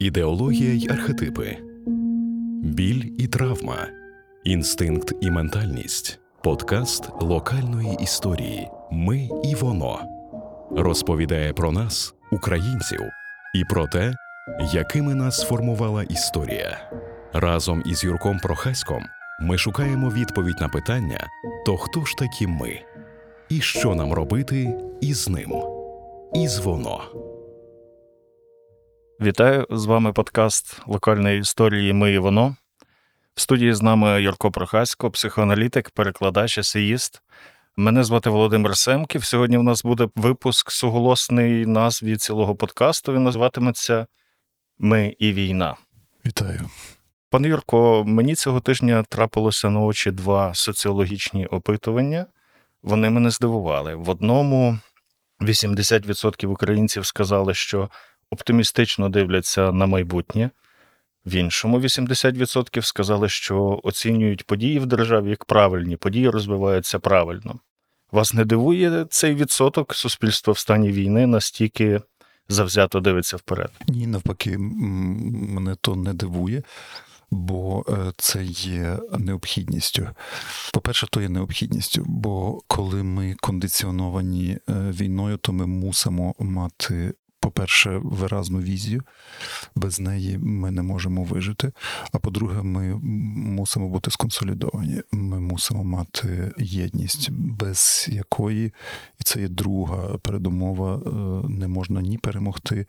ідеологія й архетипи, біль і травма, інстинкт і ментальність, подкаст локальної історії Ми і воно розповідає про нас, українців, і про те, якими нас сформувала історія. Разом із Юрком Прохаськом ми шукаємо відповідь на питання: то хто ж такі ми? І що нам робити із ним? Із воно. Вітаю з вами подкаст локальної історії Ми і воно. В студії з нами Юрко Прохасько, психоаналітик, перекладач, есеїст. Мене звати Володимир Семків. Сьогодні в нас буде випуск суголосний назві цілого подкасту. Він називатиметься Ми і війна. Вітаю. Пане Юрко, мені цього тижня трапилося на очі два соціологічні опитування. Вони мене здивували. В одному 80% українців сказали, що оптимістично дивляться на майбутнє. В іншому 80% сказали, що оцінюють події в державі як правильні, події розвиваються правильно. Вас не дивує цей відсоток суспільства в стані війни настільки завзято дивиться вперед? Ні, навпаки, мене то не дивує, бо е, це є необхідністю. По-перше, то є необхідністю, бо коли ми кондиціоновані е, війною, то ми мусимо мати. По-перше, виразну візію, без неї ми не можемо вижити. А по-друге, ми мусимо бути сконсолідовані. Ми мусимо мати єдність, без якої, і це є друга передумова, е, не можна ні перемогти,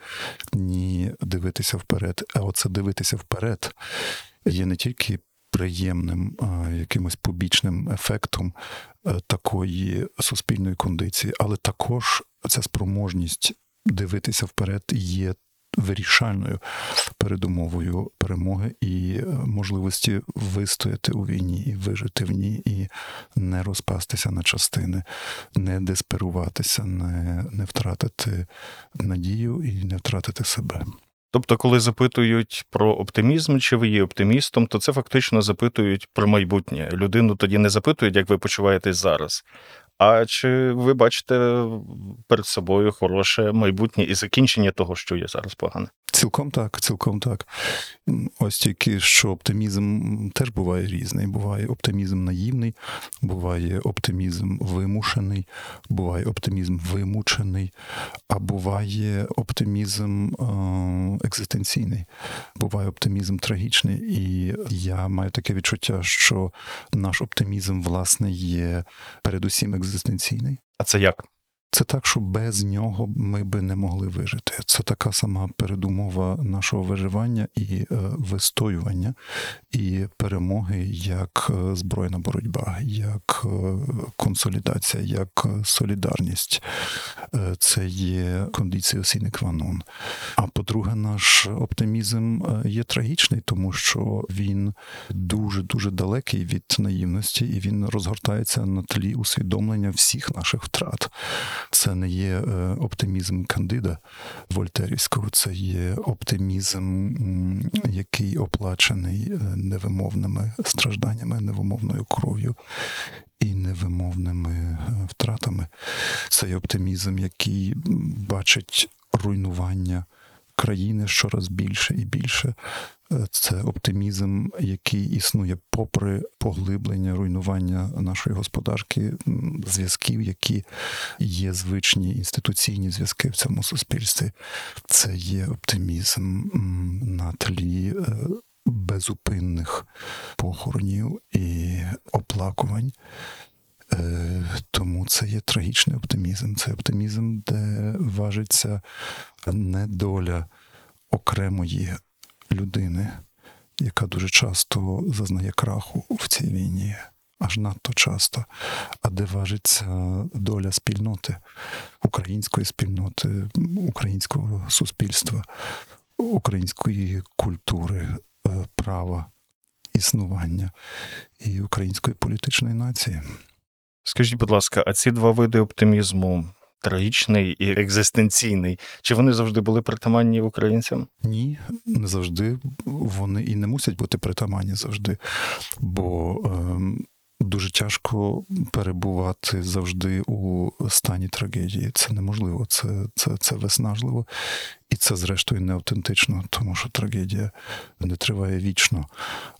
ні дивитися вперед. А оце дивитися вперед є не тільки приємним якимось побічним ефектом е, такої суспільної кондиції, але також ця спроможність дивитися вперед є вирішальною передумовою перемоги і е, можливості вистояти у війні і вижити в ній, і не розпастися на частини, не десперуватися, не, не втратити надію і не втратити себе. Тобто, коли запитують про оптимізм, чи ви є оптимістом, то це фактично запитують про майбутнє. Людину тоді не запитують, як ви почуваєтесь зараз. А чи ви бачите перед собою хороше майбутнє і закінчення того, що є зараз погане? Цілком так, цілком так. Ось тільки що оптимізм теж буває різний. Буває оптимізм наївний, буває оптимізм вимушений, буває оптимізм вимучений, а буває оптимізм е, екзистенційний, буває оптимізм трагічний. І я маю таке відчуття, що наш оптимізм, власне, є передусім екзистенційний. А це як? Це так, що без нього ми би не могли вижити. Це така сама передумова нашого виживання і е, вистоювання, і перемоги як е, збройна боротьба, як е, консолідація, як солідарність. Це є кондиція sine qua. А по-друге, наш оптимізм є трагічний, тому що він дуже дуже далекий від наївності, і він розгортається на тлі усвідомлення всіх наших втрат. Це не є е, оптимізм кандида Вольтерівського, це є оптимізм, який оплачений е, невимовними стражданнями, невимовною кров'ю і невимовними е, втратами. Це є оптимізм, який бачить руйнування країни щораз більше і більше. Це оптимізм, який існує попри поглиблення руйнування нашої господарки, зв'язків, які є звичні інституційні зв'язки в цьому суспільстві. Це є оптимізм на тлі е, безупинних похоронів і оплакувань. Е, тому це є трагічний оптимізм. Це оптимізм, де важиться не доля окремої людини, яка дуже часто зазнає краху в цій війні, аж надто часто, а де важиться доля спільноти, української спільноти, українського суспільства, української культури, е, права, існування і української політичної нації. Скажіть, будь ласка, а ці два види оптимізму трагічний і екзистенційний, чи вони завжди були притаманні українцям? Ні, не завжди. Вони і не мусять бути притаманні завжди. Бо е, дуже тяжко перебувати завжди у стані трагедії. Це неможливо, це, це, це виснажливо. І це, зрештою, не автентично, тому що трагедія не триває вічно.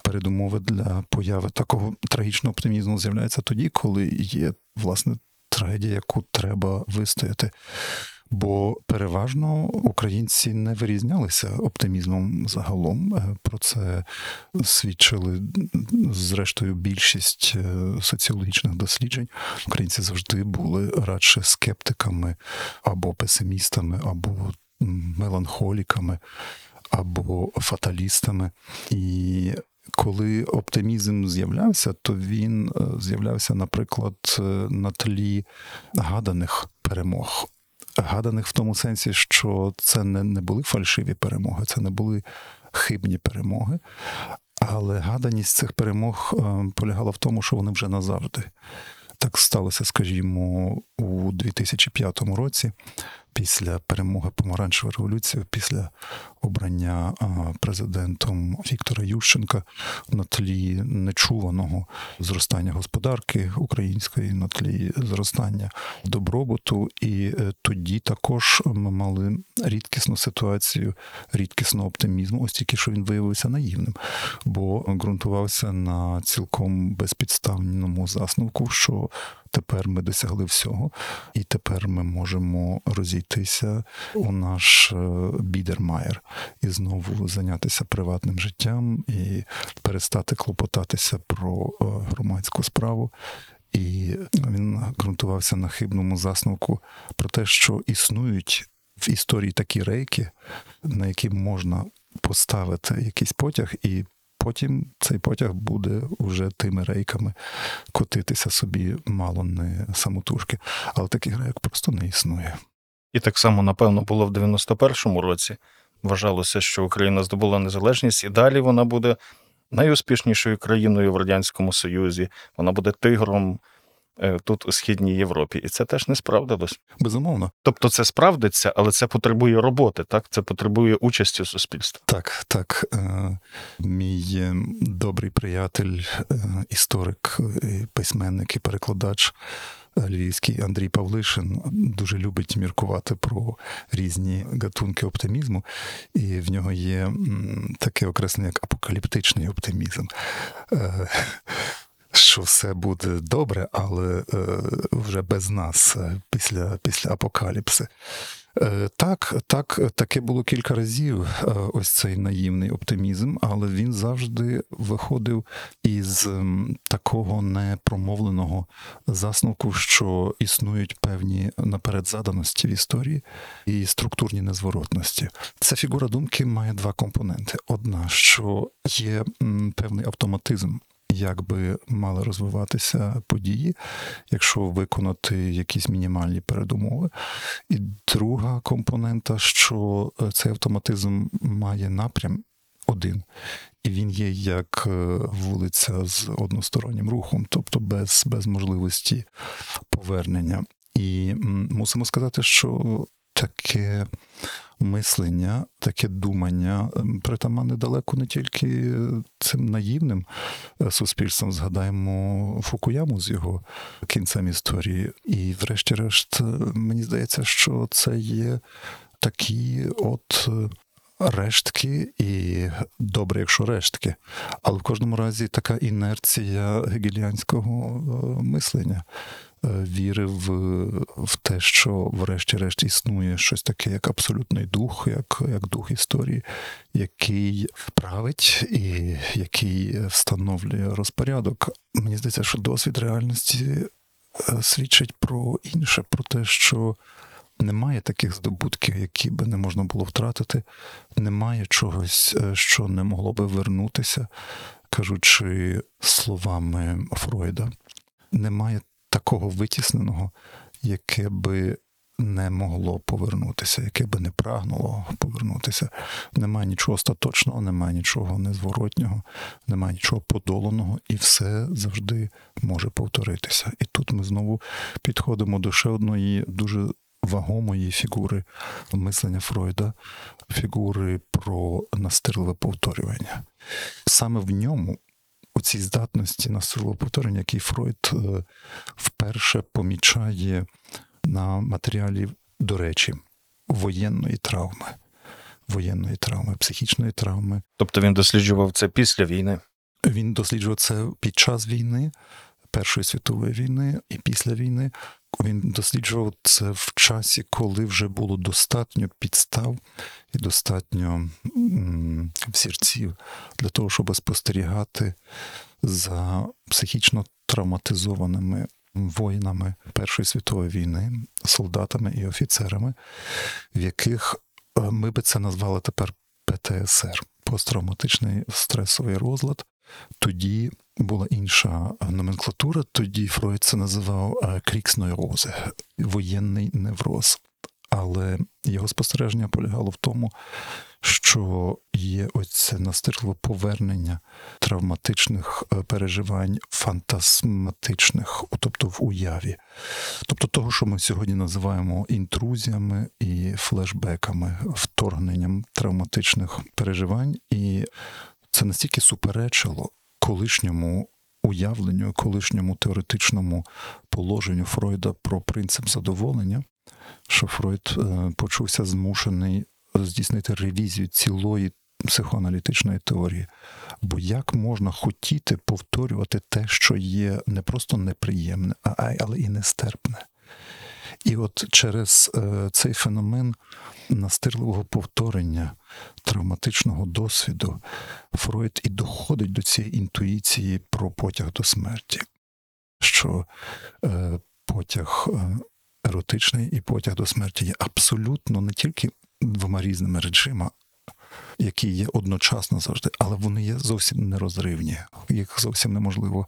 Передумови для появи такого трагічного оптимізму з'являються тоді, коли є власне трагедія, яку треба вистояти. Бо переважно українці не вирізнялися оптимізмом загалом. Е, Про це свідчили зрештою більшість е, соціологічних досліджень. Українці завжди були радше скептиками або песимістами, або меланхоліками, або фаталістами. І коли оптимізм з'являвся, то він е, з'являвся, наприклад, е, на тлі гаданих перемог. Гаданих в тому сенсі, що це не, не були фальшиві перемоги, це не були хибні перемоги. Але гаданість цих перемог е, полягала в тому, що вони вже назавжди. Так сталося, скажімо, у 2005 році, після перемоги помаранчевої революції, після обрання президентом Віктора Ющенка на тлі нечуваного зростання господарки української, на тлі зростання добробуту. І е, тоді також ми мали рідкісну ситуацію, рідкісного оптимізму, ось тільки що він виявився наївним, бо ґрунтувався на цілком безпідставному засновку, що тепер ми досягли всього, і тепер ми можемо розійтися у наш е, бідермаєр і знову зайнятися приватним життям і перестати клопотатися про е, громадську справу. І він ґрунтувався на хибному засновку про те, що існують в історії такі рейки, на які можна поставити якийсь потяг, і потім цей потяг буде уже тими рейками котитися собі мало не самотужки. Але таких рейок просто не існує. І так само, напевно, було в 91-му році. Вважалося, що Україна здобула незалежність, і далі вона буде найуспішнішою країною в Радянському Союзі. Вона буде тигром тут у Східній Європі. І це теж не справдилось. Безумовно. Тобто це справдиться, але це потребує роботи, так? Це потребує участі суспільства. Так, так. Е, Мій е, добрий приятель, е, історик, письменник і перекладач е, львівський Андрій Павлишин дуже любить міркувати про різні гатунки оптимізму, і в нього є таке окреслення, як апокаліптичний оптимізм. Що все буде добре, але е, вже без нас е, після, після апокаліпси. Е, Так, так, таке було кілька разів. Ось цей наївний оптимізм, але він завжди виходив із такого непромовленого засновку, що існують певні напередзаданості в історії і структурні незворотності. Ця фігура думки має два компоненти: одна, що є певний автоматизм. Як би мали розвиватися події, якщо виконати якісь мінімальні передумови. І друга компонента, що е, цей автоматизм має напрям один, і він є як е, вулиця з одностороннім рухом, тобто без, без можливості повернення. І мусимо сказати, що таке мислення, таке думання ем, притаманне далеко не тільки цим наївним е, суспільством. Згадаємо Фукуяму з його кінцем історії. І, врешті-решт, е, мені здається, що це є такі от. е, Рештки і добре, якщо рештки, але в кожному разі така інерція гегеліанського е, мислення е, віри в, в те, що врешті-решт існує щось таке, як абсолютний дух, як, як дух історії, який править і який встановлює розпорядок. Мені здається, що досвід реальності е, свідчить про інше, про те, що немає таких здобутків, які би не можна було втратити, немає чогось, е, що не могло би вернутися, кажучи словами Фройда, немає такого витісненого, яке би не могло повернутися, яке би не прагнуло повернутися. Немає нічого остаточного, немає нічого незворотнього, немає нічого подоланого, і все завжди може повторитися. І тут ми знову підходимо до ще одної дуже вагомої фігури мислення Фройда, фігури про настирливе повторювання. Саме в ньому, у цій здатності на силу повторення, який Фройд е, вперше помічає на матеріалі, до речі, воєнної травми, воєнної травми, психічної травми. Тобто він досліджував це після війни. Він досліджував це під час війни, Першої світової війни і після війни. Він досліджував це в часі, коли вже було достатньо підстав і достатньо м, взірців для того, щоб спостерігати за психічно травматизованими воїнами Першої світової війни, солдатами і офіцерами, в яких е, ми би це назвали тепер ПТСР посттравматичний стресовий розлад. Тоді була інша номенклатура. Тоді Фройд це називав е, Kriegsneurose, воєнний невроз. Але його спостереження полягало в тому, що є оце настирливе повернення травматичних е, переживань, фантасматичних, тобто в уяві, тобто того, що ми сьогодні називаємо інтрузіями і флешбеками, вторгненням травматичних переживань, і це настільки суперечило колишньому уявленню, колишньому теоретичному положенню Фройда про принцип задоволення, що Фройд е, почувся змушений здійснити ревізію цілої психоаналітичної теорії. Бо як можна хотіти повторювати те, що є не просто неприємне, а але і нестерпне? І от через е, цей феномен настирливого повторення травматичного досвіду Фройд і доходить до цієї інтуїції про потяг до смерті, що е, потяг е, еротичний і потяг до смерті є абсолютно не тільки двома різними речима, які є одночасно завжди, але вони є зовсім нерозривні, їх зовсім неможливо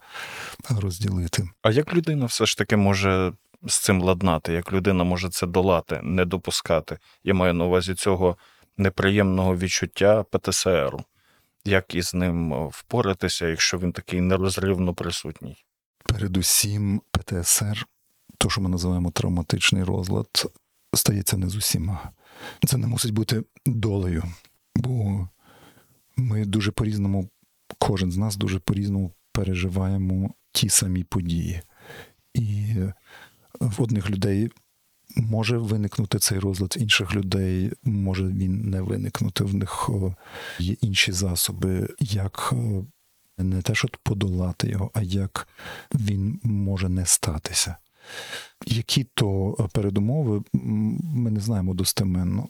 розділити. А як людина все ж таки може з цим ладнати, як людина може це долати, не допускати? Я маю на увазі цього неприємного відчуття ПТСР. Як із ним впоратися, якщо він такий нерозривно присутній? Передусім, ПТСР, то, що ми називаємо травматичний розлад, стається не з усіма. Це не мусить бути долею, бо ми дуже по-різному, кожен з нас дуже по-різному переживаємо ті самі події. І в одних людей може виникнути цей розлад, в інших людей може він не виникнути. В них є інші засоби, як не те, щоб подолати його, а як він може не статися. Які то передумови, ми не знаємо достеменно.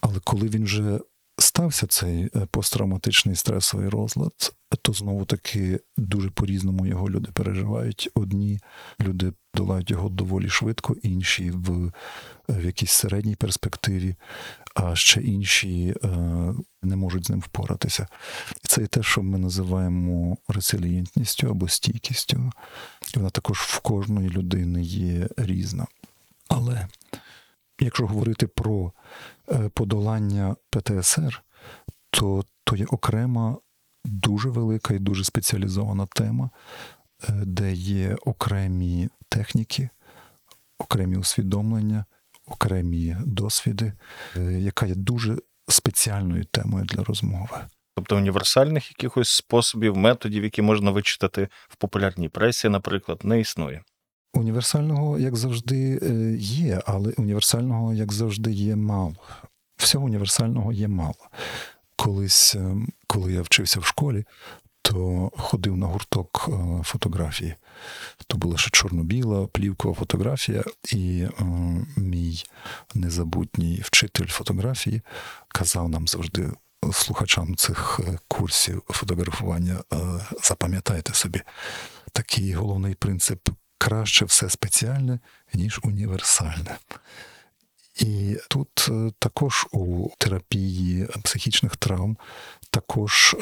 Але коли він вже стався цей посттравматичний стресовий розлад, то знову таки дуже по-різному його люди переживають. Одні люди долають його доволі швидко, інші в, в якійсь середній перспективі, а ще інші е, не можуть з ним впоратися. Це і те, що ми називаємо ресилієнтністю або стійкістю. Вона також в кожної людини є різна. Але якщо говорити про подолання ПТСР, то, то є окрема дуже велика і дуже спеціалізована тема, де є окремі техніки, окремі усвідомлення, окремі досвіди, яка є дуже спеціальною темою для розмови. Тобто універсальних якихось способів, методів, які можна вичитати в популярній пресі, наприклад, не існує. Універсального, як завжди, є, але універсального, як завжди, є мало. Всього універсального є мало. Колись, коли я вчився в школі, то ходив на гурток фотографії. То була ще чорно-біла плівкова фотографія, і е, мій незабутній вчитель фотографії казав нам завжди. Слухачам цих курсів фотографування, запам'ятайте собі, такий головний принцип краще все спеціальне, ніж універсальне. І тут також у терапії психічних травм також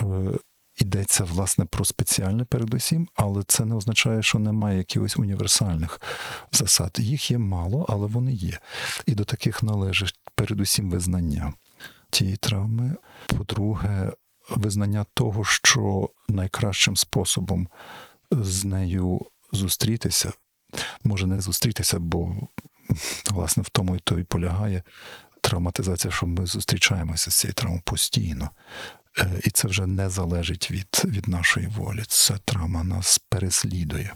йдеться власне про спеціальне передусім, але це не означає, що немає якихось універсальних засад. Їх є мало, але вони є. І до таких належить передусім визнання тієї травми. По-друге, визнання того, що найкращим способом з нею зустрітися, може не зустрітися, бо власне в тому і то і полягає травматизація, що ми зустрічаємося з цією травмою постійно. Е, І це вже не залежить від, від нашої волі. Ця травма нас переслідує.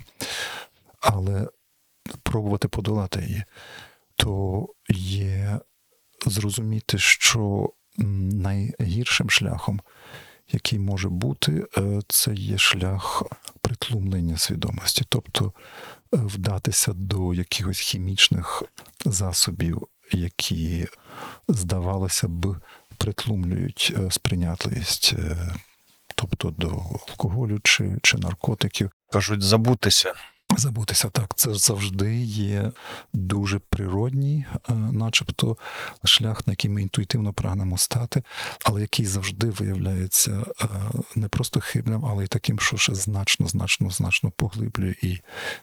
Але пробувати подолати її, то є зрозуміти, що найгіршим шляхом, який може бути, е, це є шлях притлумлення свідомості, тобто е, вдатися до якихось хімічних засобів, які, здавалося б, притлумлюють е, сприйнятливість, тобто до алкоголю чи, чи наркотиків. Кажуть, забутися. Забутися так, це завжди є дуже природній, е, начебто, шлях, на який ми інтуїтивно прагнемо стати, але який завжди виявляється е, не просто хибним, але й таким, що ще значно, значно, значно поглиблює і,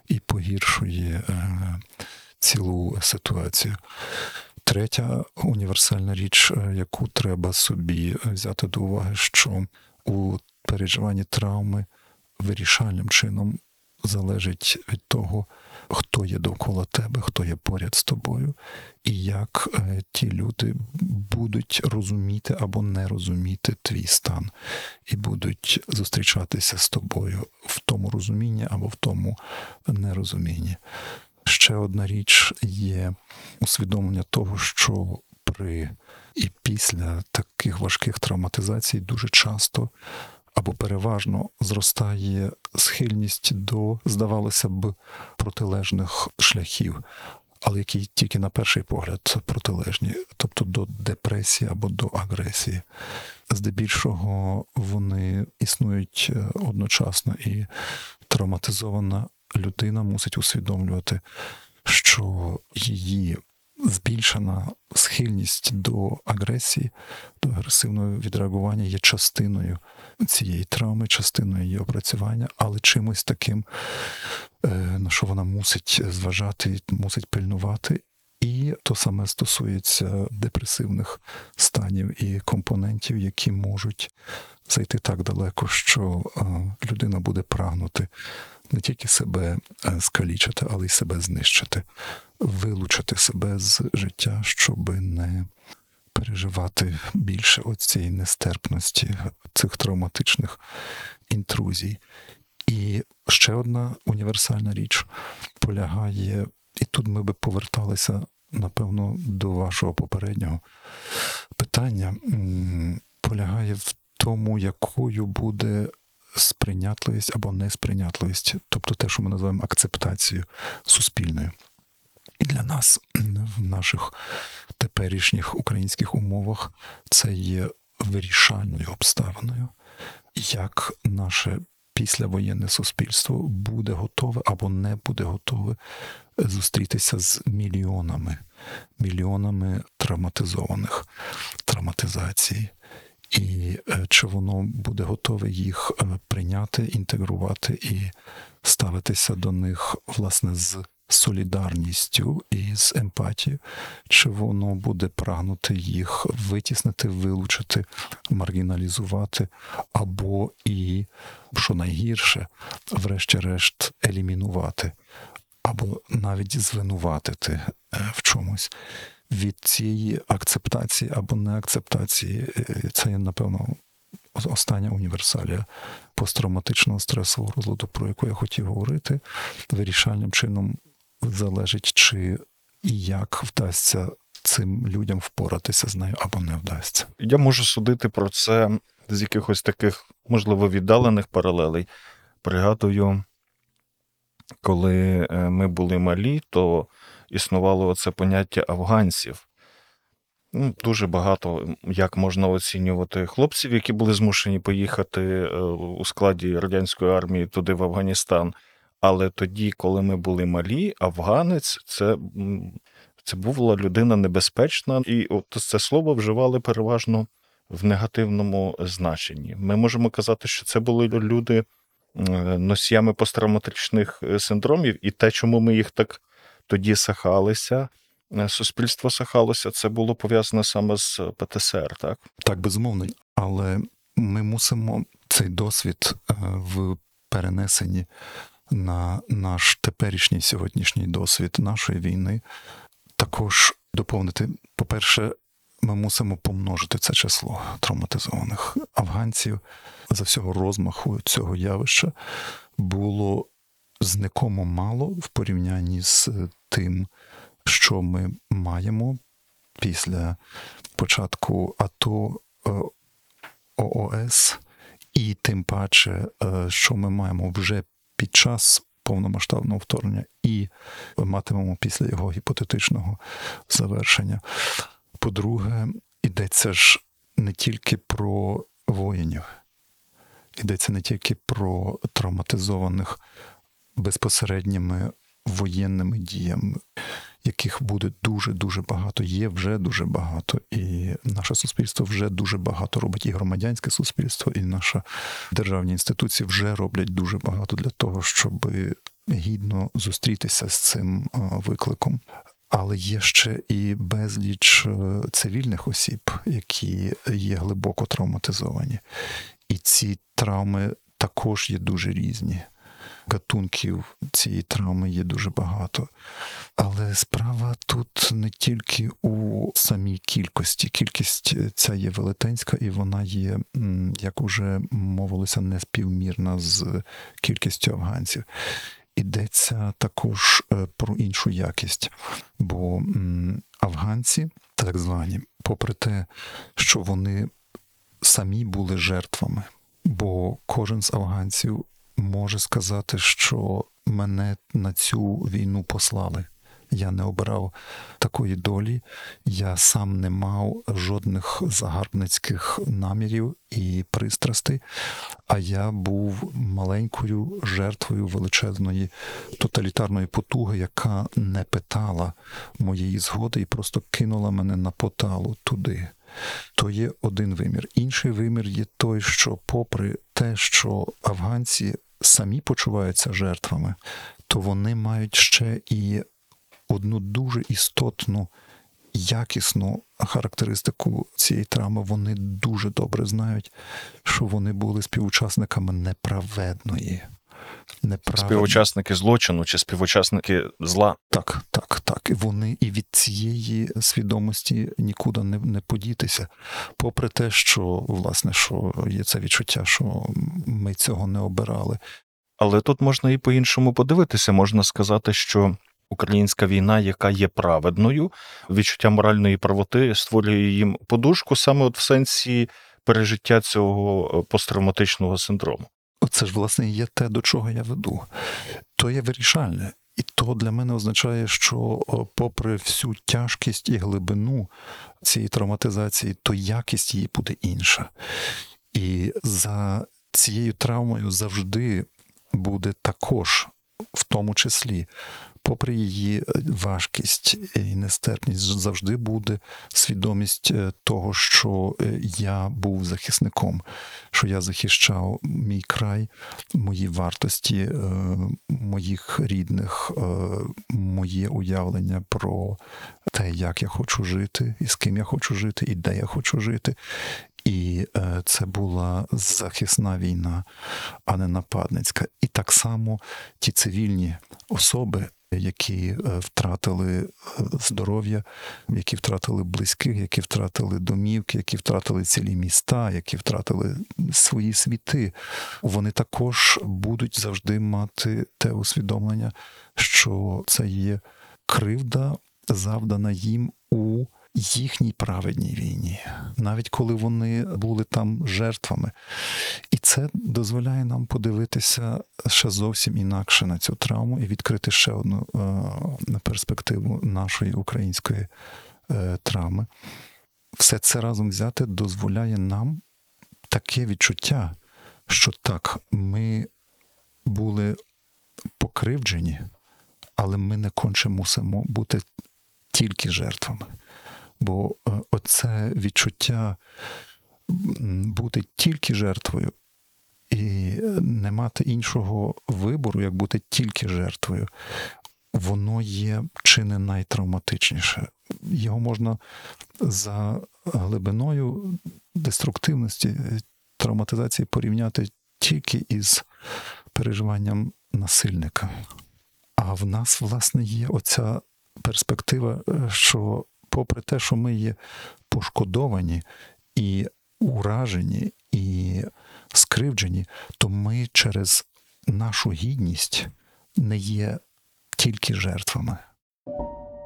і погіршує е, цілу ситуацію. Третя універсальна річ, яку треба собі взяти до уваги, що у переживанні травми вирішальним чином залежить від того, хто є довкола тебе, хто є поряд з тобою, і як е, ті люди будуть розуміти або не розуміти твій стан, і будуть зустрічатися з тобою в тому розумінні або в тому нерозумінні. Ще одна річ є усвідомлення того, що при і після таких важких травматизацій дуже часто або переважно зростає схильність до, здавалося б, протилежних шляхів, але які тільки на перший погляд протилежні, тобто до депресії або до агресії. Здебільшого вони існують е, одночасно, і травматизована людина мусить усвідомлювати, що її збільшена схильність до агресії, до агресивного відреагування є частиною цієї травми, частиною її опрацювання, але чимось таким, е, на що вона мусить зважати, мусить пильнувати. І то саме стосується депресивних станів і компонентів, які можуть зайти так далеко, що е, людина буде прагнути не тільки себе е, скалічити, але й себе знищити, вилучити себе з життя, щоб не переживати більше оцієї нестерпності, цих травматичних інтрузій. І ще одна універсальна річ полягає, і тут ми би поверталися, напевно, до вашого попереднього питання, полягає в тому, якою буде сприйнятливість або несприйнятливість, тобто те, що ми називаємо акцептацією суспільною. І для нас в наших теперішніх українських умовах це є вирішальною обставиною, як наше післявоєнне суспільство буде готове або не буде готове зустрітися з мільйонами, мільйонами травматизованих травматизацій. І е, чи воно буде готове їх е, прийняти, інтегрувати і ставитися до них власне з солідарністю і з емпатією, чи воно буде прагнути їх витіснити, вилучити, маргіналізувати, або і, що найгірше, врешті-решт, елімінувати, або навіть звинуватити е, в чомусь. Від цієї акцептації або неакцептації, е, це напевно, остання універсалія посттравматичного стресового розладу, про яку я хотів говорити, вирішальним чином залежить, чи і як вдасться цим людям впоратися з нею або не вдасться. Я можу судити про це з якихось таких, можливо, віддалених паралелей. Пригадую, коли е, ми були малі, то існувало це поняття афганців. Ну, Дуже багато як можна оцінювати хлопців, які були змушені поїхати е, у складі радянської армії туди, в Афганістан. Але тоді, коли ми були малі, афганець це, це була людина небезпечна, і от це слово вживали переважно в негативному значенні. Ми можемо казати, що це були люди е, носіями посттравматичних е, синдромів, і те, чому ми їх так тоді сахалися, е, суспільство сахалося, це було пов'язане саме з ПТСР, так? Так, безумовно, але ми мусимо цей досвід в перенесенні на наш теперішній сьогоднішній досвід нашої війни також доповнити. По-перше, ми мусимо помножити це число травматизованих афганців за всього розмаху цього явища було зникомо мало в порівнянні з тим, що ми маємо після початку АТО е, ООС, і тим паче, е, що ми маємо вже під час повномасштабного вторгнення і матимемо після його гіпотетичного завершення. По-друге, йдеться ж не тільки про воїнів, йдеться не тільки про травматизованих безпосередніми воєнними діями, яких буде дуже дуже багато, є вже дуже багато, і наше суспільство вже дуже багато робить, і громадянське суспільство, і наші державні інституції вже роблять дуже багато для того, щоб гідно зустрітися з цим викликом. Але є ще і безліч е, цивільних осіб, які є глибоко травматизовані. І ці травми також є дуже різні. Гатунків цієї травми є дуже багато. Але справа тут не тільки у самій кількості. Кількість ця є велетенська, і вона є, як уже мовилося, неспівмірна з кількістю афганців. Йдеться також е, про іншу якість, бо афганці, так звані, попри те, що вони самі були жертвами, бо кожен з афганців може сказати, що мене на цю війну послали. Я не обирав такої долі, я сам не мав жодних загарбницьких намірів і пристрастей, а я був маленькою жертвою величезної тоталітарної потуги, яка не питала моєї згоди і просто кинула мене на поталу туди. То є один вимір. Інший вимір є той, що, попри те, що афганці самі почуваються жертвами, то вони мають ще і одну дуже істотну, якісну характеристику цієї травми. Вони дуже добре знають, що вони були співучасниками неправедної. Неправедної Співучасники злочину чи співучасники зла. так, так, так. І вони і від цієї свідомості нікуди не, не подітися. Попри те, що власне що є це відчуття, що ми цього не обирали. Але тут можна і по-іншому подивитися. Можна сказати, що українська війна, яка є праведною, відчуття моральної правоти створює їм подушку саме от в сенсі пережиття цього е, посттравматичного синдрому. Це ж власне є те, до чого я веду. То є вирішальне. І то для мене означає, що, попри всю тяжкість і глибину цієї травматизації, то якість її буде інша. І за цією травмою завжди буде також, в тому числі, попри її е, важкість і нестерпність, завжди буде свідомість е, того, що е, я був захисником, що я захищав мій край, мої вартості, моїх рідних, моє уявлення про те, як я хочу жити, і з ким я хочу жити, і де я хочу жити. І це була захисна війна, а не нападницька. І так само ті цивільні особи, які е, втратили е, здоров'я, які втратили близьких, які втратили домівки, які втратили цілі міста, які втратили свої світи, вони також будуть завжди мати те усвідомлення, що це є кривда, завдана їм у їхній праведній війні, навіть коли вони були там жертвами. І це дозволяє нам подивитися ще зовсім інакше на цю травму і відкрити ще одну е, перспективу нашої української е, травми. Все це разом взяти дозволяє нам таке відчуття, що так, ми були покривджені, але ми не конче мусимо бути тільки жертвами. Бо е, оце відчуття бути тільки жертвою і не мати іншого вибору, як бути тільки жертвою, воно є чи не найтравматичніше. Його можна за глибиною деструктивності, е, травматизації порівняти тільки із переживанням насильника. А в нас, власне, є оця перспектива, е, що попри те, що ми є пошкодовані і уражені, і скривджені, то ми через нашу гідність не є тільки жертвами.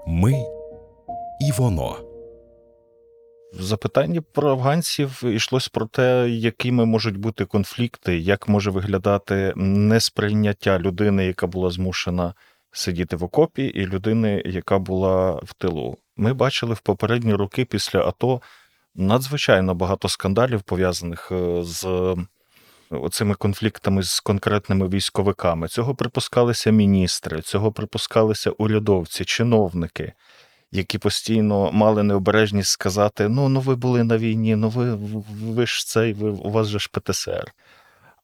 Ми і воно. В запитанні про афганців йшлось про те, якими можуть бути конфлікти, як може виглядати несприйняття людини, яка була змушена сидіти в окопі, і людини, яка була в тилу. Ми бачили в попередні роки після АТО надзвичайно багато скандалів пов'язаних е, з оцими конфліктами з конкретними військовиками. Цього припускалися міністри, цього припускалися урядовці, чиновники які постійно мали необережність сказати: ну, ну ви були на війні, ну ви, ви ж цей, ви, у вас же ж ПТСР.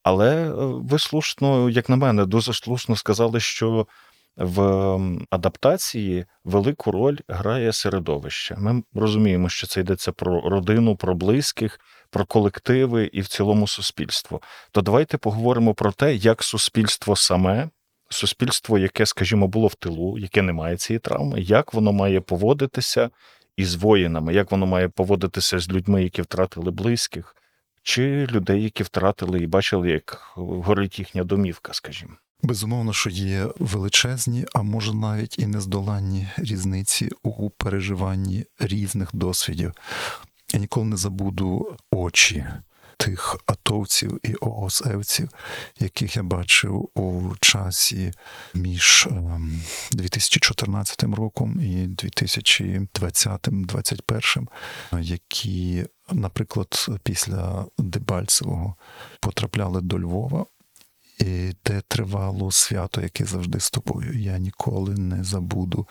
Але е, ви слушно, як на мене, дуже слушно сказали, що в адаптації велику роль грає середовище. Ми розуміємо, що це йдеться про родину, про близьких, про колективи і в цілому суспільство. То давайте поговоримо про те, як суспільство саме суспільство, яке, скажімо, було в тилу, яке не має цієї травми, як воно має поводитися із воїнами, як воно має поводитися з людьми, які втратили близьких, чи людей, які втратили і бачили, як горить їхня домівка, скажімо. Безумовно, що є величезні, а може навіть і нездоланні різниці у переживанні різних досвідів. Я ніколи не забуду очі тих атовців і ООСевців, яких я бачив у часі між 2014 ем, роком і 2020-2021, які, наприклад, після Дебальцевого потрапляли до Львова. І те тривало свято, яке завжди з тобою. Я ніколи не забуду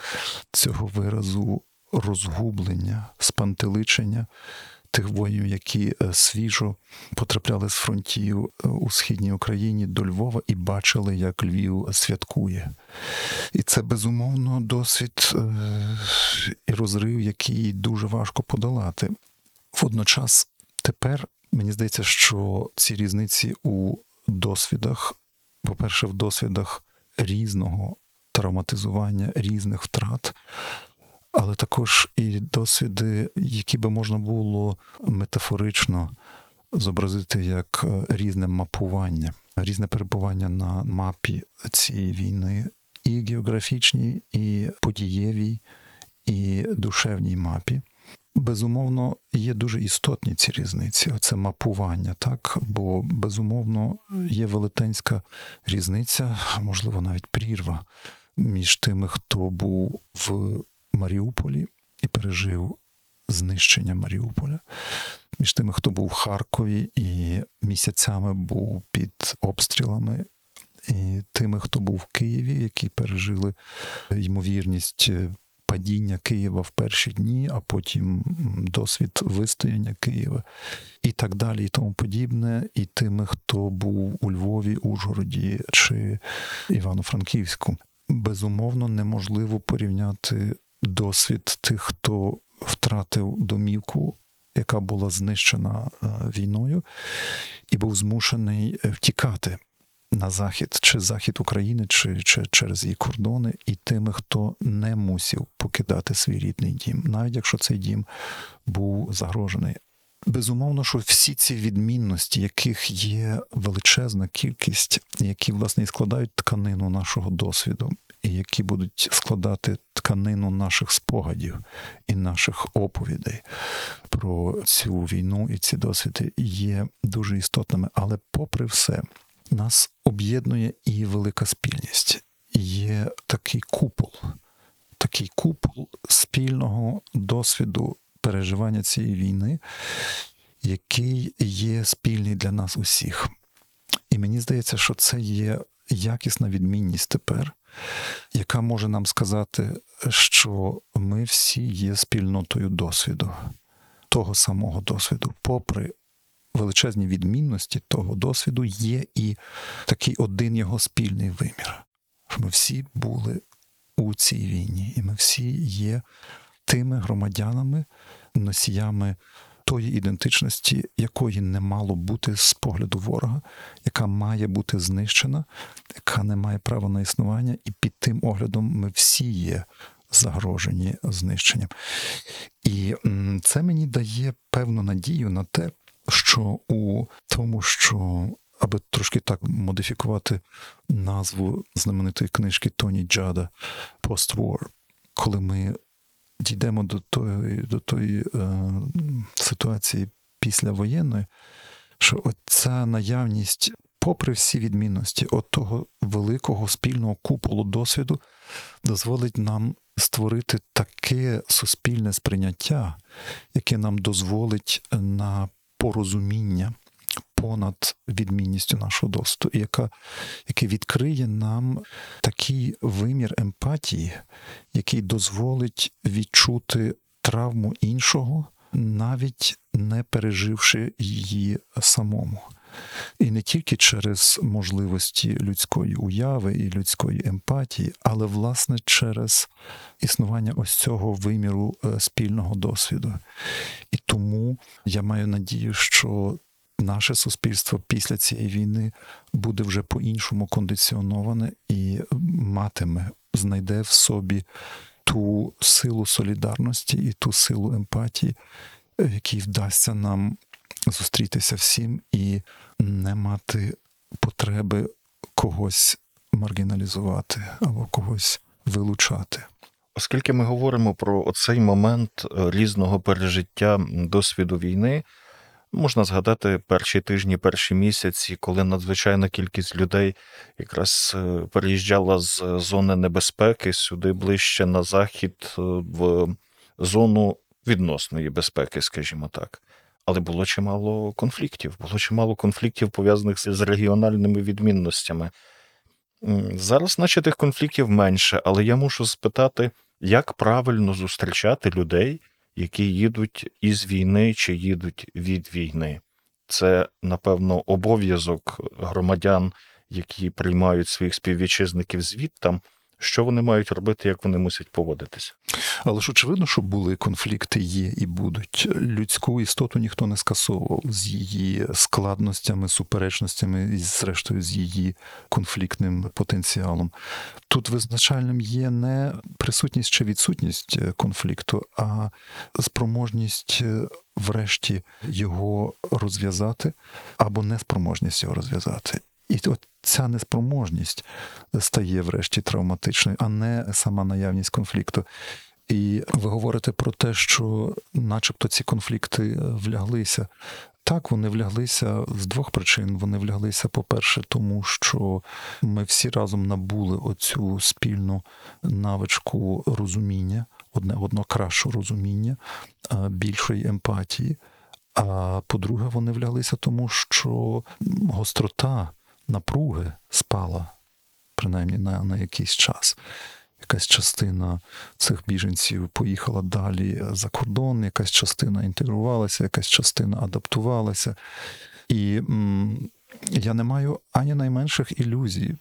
цього виразу розгублення, спантеличення тих воїнів, які е, свіжо потрапляли з фронтів е, у східній Україні до Львова і бачили, як Львів святкує. І це безумовно досвід е, і розрив, який дуже важко подолати. Водночас, тепер мені здається, що ці різниці у досвідах, по-перше, в досвідах різного травматизування, різних втрат але також і досвіди, які би можна було метафорично зобразити як е, різне мапування, різне перебування на мапі цієї війни, і географічній, і подієвій, і душевній мапі. Безумовно, є дуже істотні ці різниці. Це мапування, так бо безумовно є велетенська різниця, можливо, навіть прірва між тими, хто був в Маріуполі і пережив знищення Маріуполя. Між тими, хто був в Харкові і місяцями був під обстрілами, і тими, хто був в Києві, які пережили ймовірність падіння Києва в перші дні, а потім досвід вистояння Києва, і так далі, і тому подібне, і тими, хто був у Львові, Ужгороді чи Івано-Франківську. Безумовно, неможливо порівняти досвід тих, хто втратив домівку, яка була знищена е, війною, і був змушений е, втікати на захід, чи захід України, чи, чи через її кордони, і тими, хто не мусив покидати свій рідний дім, навіть якщо цей дім був загрожений. Безумовно, що всі ці відмінності, яких є величезна кількість, які власне і складають тканину нашого досвіду, і які будуть складати тканину наших спогадів і наших оповідей про цю війну і ці досвіди, є дуже істотними. Але, попри все, нас об'єднує і велика спільність. Є такий купол, такий купол спільного досвіду переживання цієї війни, який є спільний для нас усіх. І мені здається, що це є якісна відмінність тепер, яка може нам сказати, що ми всі є спільнотою досвіду, того самого досвіду, попри величезні відмінності того досвіду, є і такий один його спільний вимір. Що Ми всі були у цій війні, і ми всі є тими громадянами, носіями тої ідентичності, якої не мало бути з погляду ворога, яка має бути знищена, яка не має права на існування, і під тим оглядом ми всі є загрожені знищенням. І це мені дає певну надію на те, що у тому, що аби трошки так модифікувати назву знаменитої книжки Тоні Джада «Post-War», коли ми дійдемо до тої до тої е, ситуації післявоєнної, що оця наявність, попри всі відмінності, от того великого спільного куполу досвіду дозволить нам створити таке суспільне сприйняття, яке нам дозволить на порозуміння понад відмінністю нашого досвіду, яка, яке відкриє нам такий вимір емпатії, який дозволить відчути травму іншого, навіть не переживши її самому. І не тільки через можливості людської уяви і людської емпатії, але власне через існування ось цього виміру е, спільного досвіду. І тому я маю надію, що наше суспільство після цієї війни буде вже по-іншому кондиціоноване і матиме, знайде в собі ту силу солідарності і ту силу емпатії, якій вдасться нам зустрітися всім і не мати потреби когось маргіналізувати або когось вилучати. Оскільки ми говоримо про оцей момент е, різного пережиття досвіду війни, можна згадати перші тижні, перші місяці, коли надзвичайна кількість людей якраз е, переїжджала з зони небезпеки сюди ближче на захід, е, в зону відносної безпеки, скажімо так. Але було чимало конфліктів. Було чимало конфліктів, пов'язаних з регіональними відмінностями. Зараз, наче тих конфліктів менше, але я мушу спитати, як правильно зустрічати людей, які їдуть із війни чи їдуть від війни. Це, напевно, обов'язок громадян, які приймають своїх співвітчизників звідтам, що вони мають робити, як вони мусять поводитися. Але ж очевидно, що були конфлікти, є і будуть. Людську істоту ніхто не скасовував з її складностями, суперечностями і, зрештою, з її конфліктним потенціалом. Тут визначальним є не присутність чи відсутність конфлікту, а спроможність. Врешті його розв'язати або неспроможність його розв'язати. І от ця неспроможність стає врешті травматичною, а не сама наявність конфлікту. І ви говорите про те, що, начебто, ці конфлікти вляглися. Так, вони вляглися з двох причин. Вони вляглися, по-перше, тому що ми всі разом набули оцю спільну навичку розуміння, одне одно краще розуміння, більшої емпатії. А по-друге, вони вляглися тому, що гострота напруги спала, принаймні на, на якийсь час. Якась частина цих біженців поїхала далі за кордон, якась частина інтегрувалася, якась частина адаптувалася. І м, я не маю ані найменших ілюзій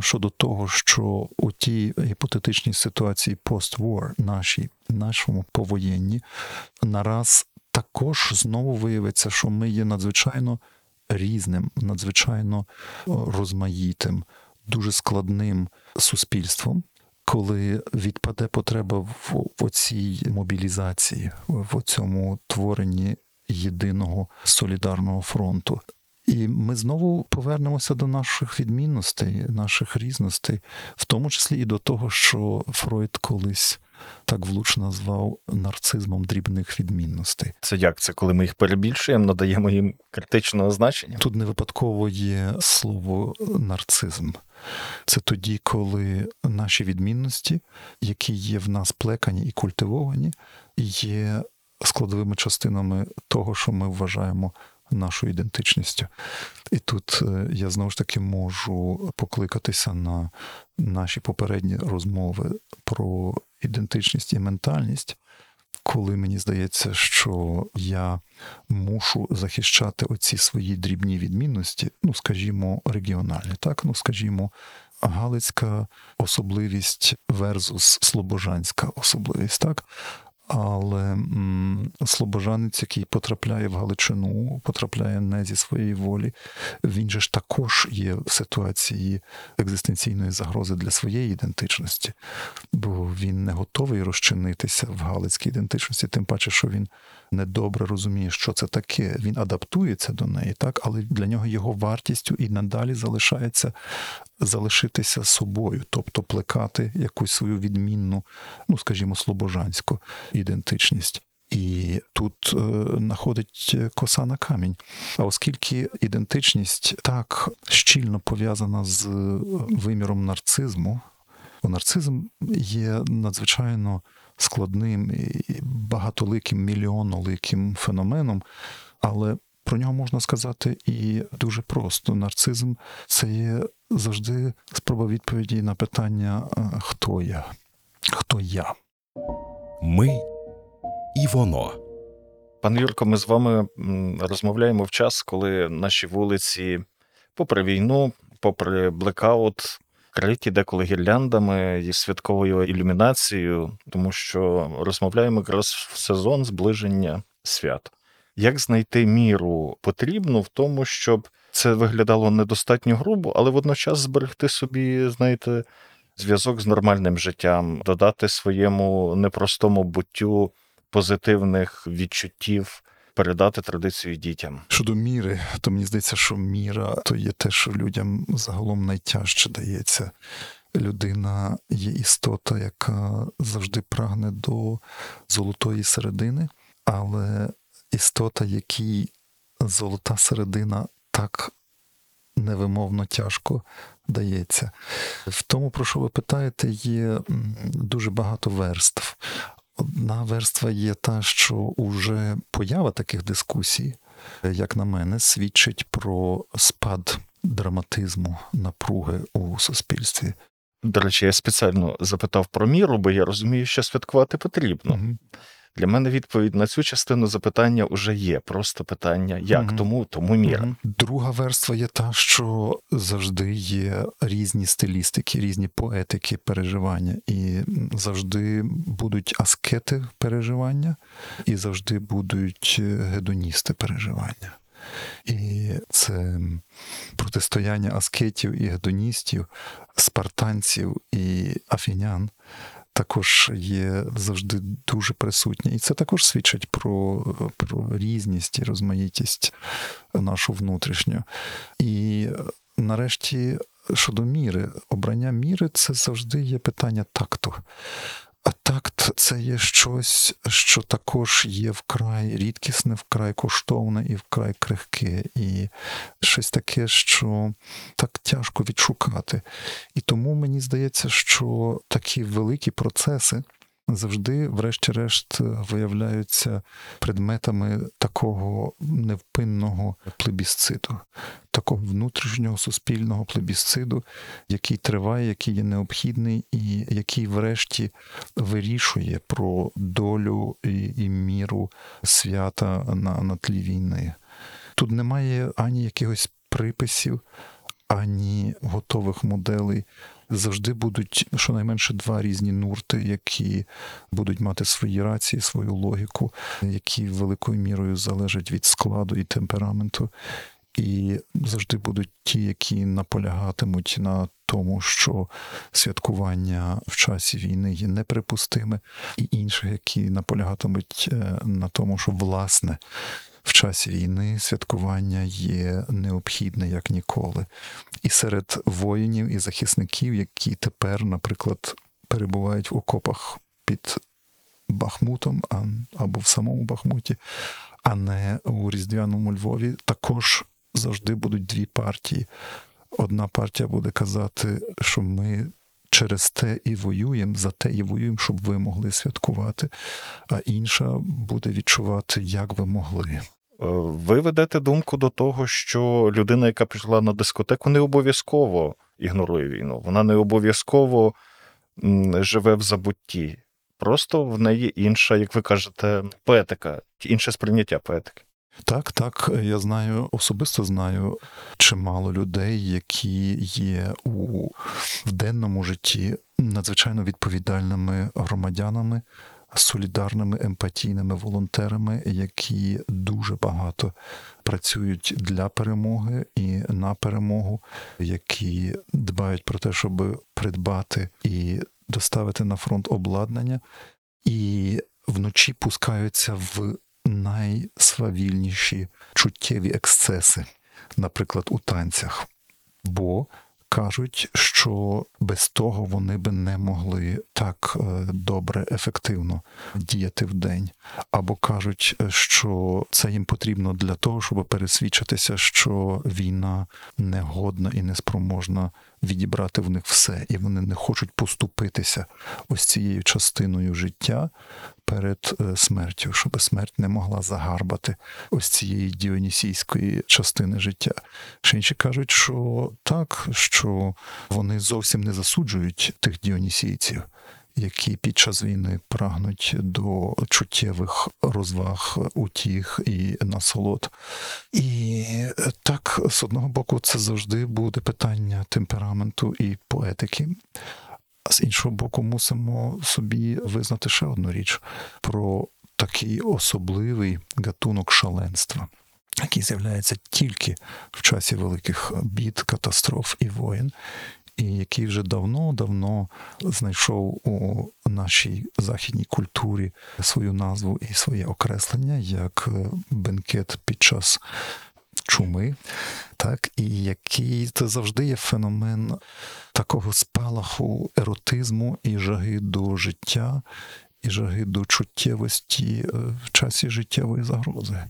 щодо того, що у тій гіпотетичній ситуації пост-war, нашій, нашому повоєнні, нараз також знову виявиться, що ми є надзвичайно різним, надзвичайно розмаїтим, дуже складним суспільством. Коли відпаде потреба в, в оцій мобілізації, в цьому творенні єдиного солідарного фронту, і ми знову повернемося до наших відмінностей, наших різностей, в тому числі і до того, що Фройд колись так влучно назвав нарцизмом дрібних відмінностей. Це як це, коли ми їх перебільшуємо, надаємо їм критичного значення? Тут не випадково є слово нарцизм. Це тоді, коли наші відмінності, які є в нас плекані і культивовані, є складовими частинами того, що ми вважаємо нашою ідентичністю. І тут е, я знову ж таки можу покликатися на наші попередні розмови про ідентичність і ментальність, коли мені здається, що я мушу захищати оці свої дрібні відмінності, ну, скажімо, регіональні, так, ну, скажімо, Галицька особливість версус Слобожанська особливість, так. Але м, слобожанець, який потрапляє в Галичину, потрапляє не зі своєї волі, він же ж також є в ситуації екзистенційної загрози для своєї ідентичності, бо він не готовий розчинитися в галицькій ідентичності, тим паче, що він недобре розуміє, що це таке. Він адаптується до неї, так, але для нього його вартістю і надалі залишається залишитися собою, тобто плекати якусь свою відмінну, ну скажімо, слобожанську ідентичність. І тут е, знаходить коса на камінь. А оскільки ідентичність так щільно пов'язана з виміром нарцизму, бо нарцизм є надзвичайно складним і багатоликим, мільйоноликим феноменом, але про нього можна сказати і дуже просто. Нарцизм це є завжди спроба відповіді на питання, е, хто я, хто я. Ми і воно. Пане Юрко, ми з вами розмовляємо в час, коли наші вулиці, попри війну, попри блекаут, криті деколи гірляндами і святковою ілюмінацією, тому що розмовляємо якраз в сезон зближення свят. Як знайти міру потрібну в тому, щоб це виглядало недостатньо грубо, але водночас зберегти собі, знаєте, зв'язок з нормальним життям, додати своєму непростому буттю позитивних відчуттів, передати традицію дітям. Щодо міри, то мені здається, що міра то є те, що людям загалом найтяжче дається. Людина є істота, яка завжди прагне до золотої середини, але істота, якій золота середина так невимовно тяжко дається. В тому, про що ви питаєте, є дуже багато верств. Одна верства є та, що уже поява таких дискусій, як на мене, свідчить про спад драматизму напруги у суспільстві. До речі, я спеціально запитав про міру, бо я розумію, що святкувати потрібно. Мгм. Для мене відповідь на цю частину запитання вже є. Просто питання, як Мгм. тому, тому міра. Друга верства є та, що завжди є різні стилістики, різні поетики переживання, і завжди будуть аскети переживання, і завжди будуть гедоністи переживання. І це протистояння аскетів і гедоністів, спартанців і афінян також є завжди дуже присутнє. І це також свідчить про, про різність і розмаїтість нашу внутрішню. І нарешті, щодо міри, обрання міри це завжди є питання такту. Такт це є щось, що також є вкрай рідкісне, вкрай коштовне і вкрай крихке, і щось таке, що так тяжко відшукати. І тому мені здається, що такі великі процеси завжди, врешті-решт, виявляються предметами такого невпинного плебісциту, такого внутрішнього суспільного плебісциту, який триває, який є необхідний, і який, врешті, вирішує про долю і, і міру свята на, на тлі війни. Тут немає ані якихось приписів, ані готових моделей. Завжди будуть щонайменше два різні нурти, які будуть мати свої рації, свою логіку, які великою мірою залежать від складу і темпераменту. І завжди будуть ті, які наполягатимуть на тому, що святкування в часі війни є неприпустиме, і інші, які наполягатимуть е, на тому, що власне в часі війни святкування є необхідне як ніколи. І серед воїнів і захисників, які тепер, наприклад, перебувають в окопах під Бахмутом або в самому Бахмуті, а не у Різдвяному Львові, також завжди будуть дві партії. Одна партія буде казати, що ми через те і воюємо, за те і воюємо, щоб ви могли святкувати, а інша буде відчувати, як ви могли. Е, Ви ведете думку до того, що людина, яка прийшла на дискотеку, не обов'язково ігнорує війну. Вона не обов'язково живе в забутті. Просто в неї інша, як ви кажете, поетика, інше сприйняття поетики. Так, так, я знаю, особисто знаю чимало людей, які є у в денному житті надзвичайно відповідальними громадянами, солідарними емпатійними волонтерами, які дуже багато працюють для перемоги і на перемогу, які дбають про те, щоб придбати і доставити на фронт обладнання, і вночі пускаються в найсвавільніші чуттєві ексцеси, наприклад, у танцях. Бо кажуть, що без того вони би не могли так е, добре, ефективно діяти в день. Або кажуть, що це їм потрібно для того, щоб пересвідчитися, що війна негодна і неспроможна відібрати в них все, і вони не хочуть поступитися ось цією частиною життя перед е, смертю, щоб смерть не могла загарбати ось цієї діонісійської частини життя. Ще інші кажуть, що так, що вони зовсім не засуджують тих діонісійців. Які під час війни прагнуть до чуттєвих розваг, утіх і насолод. І так, з одного боку, це завжди буде питання темпераменту і поетики. А з іншого боку, мусимо собі визнати ще одну річ про такий особливий гатунок шаленства, який з'являється тільки в часі великих бід, катастроф і воєн, і який вже давно-давно знайшов у нашій західній культурі свою назву і своє окреслення як бенкет під час чуми, так, і який це завжди є феномен такого спалаху еротизму і жаги до життя, і жаги до чуттєвості е, в часі життєвої загрози.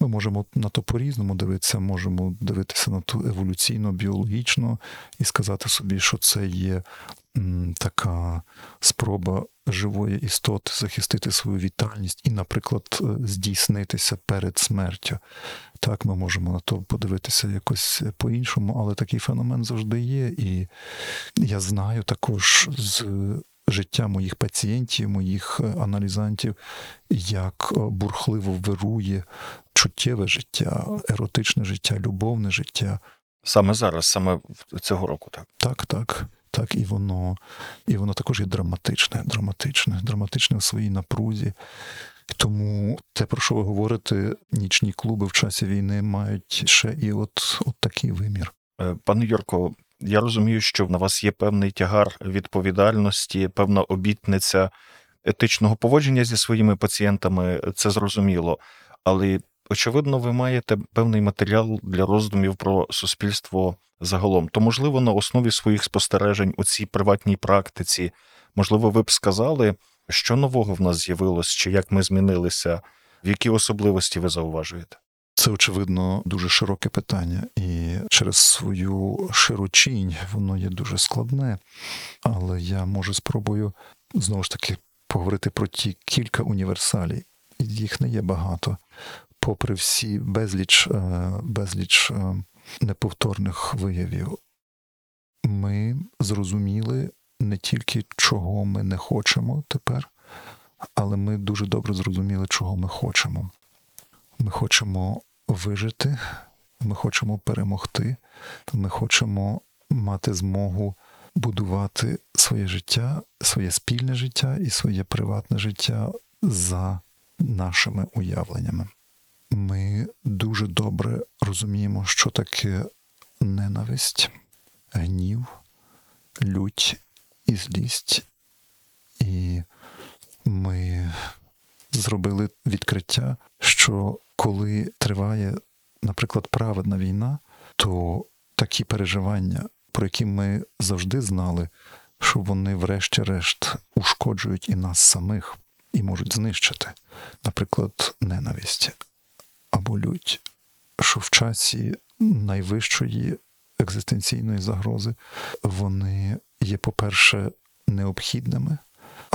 Ми можемо на то по-різному дивитися, можемо дивитися на то еволюційно, біологічно і сказати собі, що це є така спроба живої істоти захистити свою вітальність і, наприклад, е, здійснитися перед смертю. Так, ми можемо на то подивитися якось по-іншому, але такий феномен завжди є. І я знаю також з життя моїх пацієнтів, моїх аналізантів, як бурхливо вирує чуттєве життя, еротичне життя, любовне життя. Саме зараз, саме цього року, так. Так, так. Так, і воно і воно також є драматичне, драматичне, драматичне в своїй напрузі. Тому те, про що ви говорите, нічні клуби в часі війни мають ще і от, от такий вимір. Е, Пане Юрко, я розумію, що на вас є певний тягар відповідальності, певна обітниця етичного поводження зі своїми пацієнтами, це зрозуміло. Але очевидно, ви маєте певний матеріал для роздумів про суспільство загалом. То, можливо, на основі своїх спостережень у цій приватній практиці, можливо, ви б сказали, що нового в нас з'явилось, чи як ми змінилися, в які особливості ви зауважуєте? Це, очевидно, дуже широке питання, і через свою широчінь воно є дуже складне. Але я можу спробую знову ж таки поговорити про ті кілька універсалій. Їх не є багато, попри всі безліч, е, безліч е, неповторних виявів. Ми зрозуміли не тільки чого ми не хочемо тепер, але ми дуже добре зрозуміли, чого ми хочемо. Ми хочемо вижити, ми хочемо перемогти, ми хочемо мати змогу будувати своє життя, своє спільне життя і своє приватне життя за нашими уявленнями. Ми дуже добре розуміємо, що таке ненависть, гнів, лють і злість. І ми зробили відкриття, що коли триває, наприклад, праведна війна, то такі переживання, про які ми завжди знали, що вони, врешті-решт, ушкоджують і нас самих, і можуть знищити, наприклад, ненависть або лють, що в часі найвищої екзистенційної загрози вони є, по-перше, необхідними.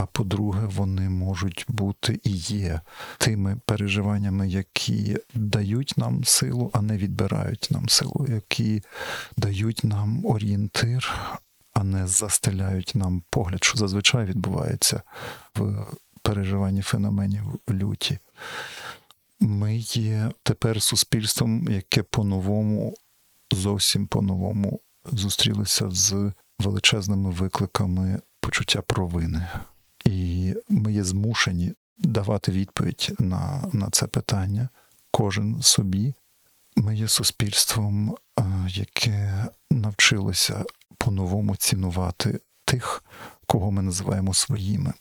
А по-друге, вони можуть бути і є тими переживаннями, які дають нам силу, а не відбирають нам силу, які дають нам орієнтир, а не застеляють нам погляд, що зазвичай відбувається в переживанні феноменів люті. Ми є тепер суспільством, яке по-новому, зовсім по-новому зустрілося з величезними викликами почуття провини І ми є змушені давати відповідь на, на це питання, кожен собі. Ми є суспільством, е, яке навчилося по-новому цінувати тих, кого ми називаємо своїми,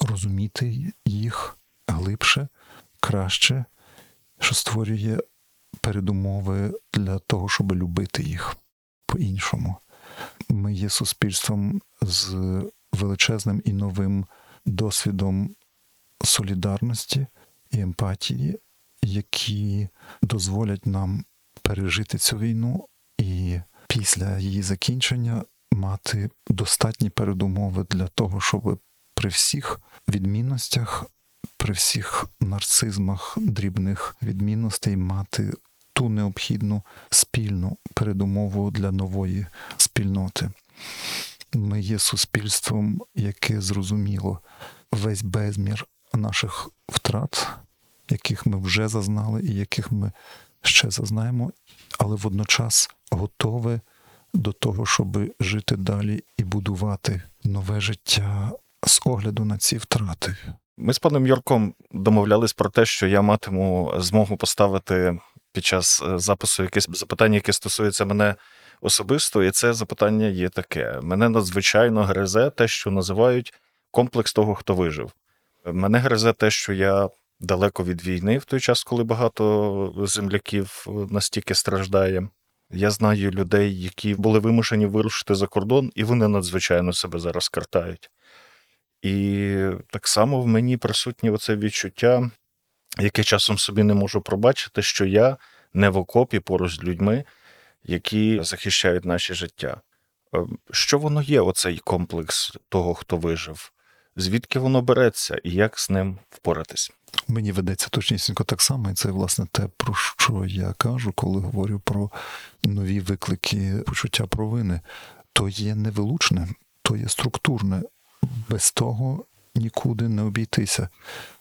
розуміти їх глибше, краще, що створює передумови для того, щоб любити їх по-іншому. Ми є суспільством з величезним і новим досвідом солідарності і емпатії, які дозволять нам пережити цю війну і після її закінчення мати достатні передумови для того, щоб при всіх відмінностях, при всіх нарцизмах дрібних відмінностей мати ту необхідну спільну передумову для нової спільноти. Ми є суспільством, яке зрозуміло весь безмір наших втрат, яких ми вже зазнали і яких ми ще зазнаємо, але водночас готове до того, щоб жити далі і будувати нове життя з огляду на ці втрати. Ми з паном Юрком домовлялись про те, що я матиму змогу поставити під час е, запису якесь запитання, яке стосується мене особисто, і це запитання є таке: мене надзвичайно гризе те, що називають комплекс того, хто вижив. Мене гризе те, що я далеко від війни в той час, коли багато земляків настільки страждає. Я знаю людей, які були вимушені вирушити за кордон, і вони надзвичайно себе зараз картають. І так само в мені присутнє оце відчуття, яке часом собі не можу пробачити, що я не в окопі поруч з людьми, які захищають наше життя. Е, Що воно є, оцей комплекс того, хто вижив? Звідки воно береться і як з ним впоратись? Мені ведеться точнісінько так само, і це власне те, про що я кажу, коли говорю про нові виклики почуття провини. То є невилучне, то є структурне. Без того нікуди не обійтися.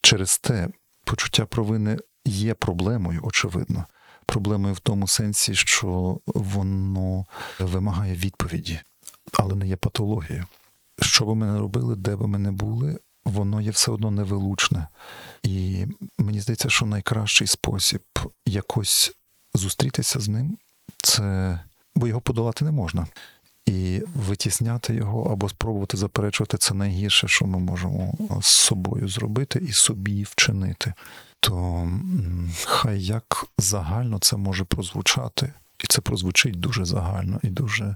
Через те почуття провини є проблемою, очевидно. Проблемою в тому сенсі, що воно вимагає відповіді, але не є патологією. Що би ми не робили, де би ми не були, воно є все одно невилучне. І мені здається, що найкращий спосіб якось зустрітися з ним це бо його подолати не можна. І витісняти його або спробувати заперечувати це найгірше, що ми можемо з собою зробити і собі вчинити. То хай як загально це може прозвучати, і це прозвучить дуже загально і дуже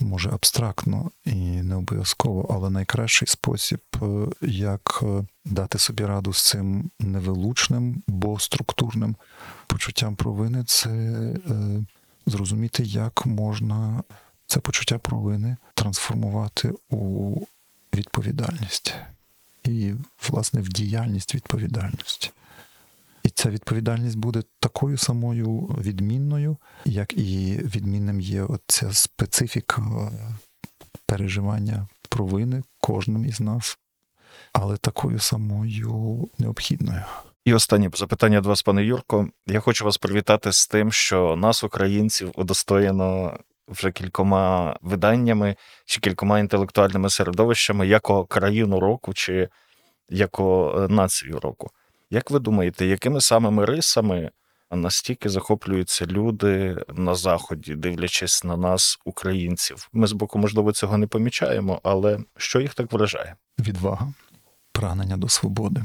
може абстрактно і не обов'язково, але найкращий спосіб, е, як е, дати собі раду з цим невилучним, бо структурним почуттям провини, це е, зрозуміти, як можна це почуття провини трансформувати у відповідальність. І, власне, в діяльність відповідальності. Ця відповідальність буде такою самою відмінною, як і відмінним є оця специфіка переживання провини кожним із нас, але такою самою необхідною. І останнє запитання до вас, пане Юрко. Я хочу вас привітати з тим, що нас, українців, удостоєно вже кількома виданнями чи кількома інтелектуальними середовищами як країну року чи як націю року. Як ви думаєте, якими самими рисами настільки захоплюються люди на заході, дивлячись на нас, українців? Ми з боку, можливо, цього не помічаємо, але що їх так вражає? Відвага, прагнення до свободи,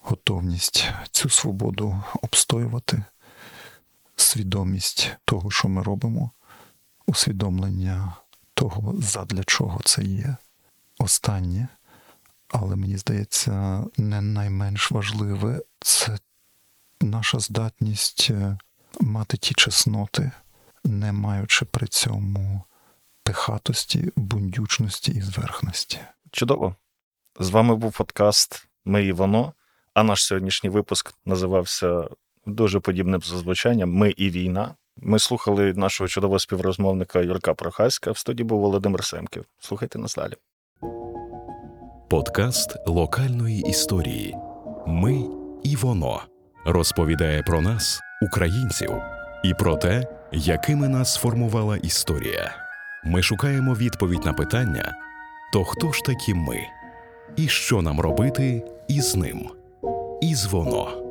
готовність цю свободу обстоювати, свідомість того, що ми робимо, усвідомлення того, задля чого це є. Останнє, але мені здається, не найменш важливе це наша здатність мати ті чесноти, не маючи при цьому пихатості, бундючності і зверхності. Чудово. З вами був подкаст Ми і воно. А наш сьогоднішній випуск називався дуже подібним за звучанням Ми і війна. Ми слухали нашого чудового співрозмовника Юрка Прохаська. В студії був Володимир Семків. Слухайте нас далі. Подкаст локальної історії Ми і воно розповідає про нас, українців, і про те, якими нас сформувала історія. Ми шукаємо відповідь на питання: то хто ж такі ми? і що нам робити із ним. Із воно.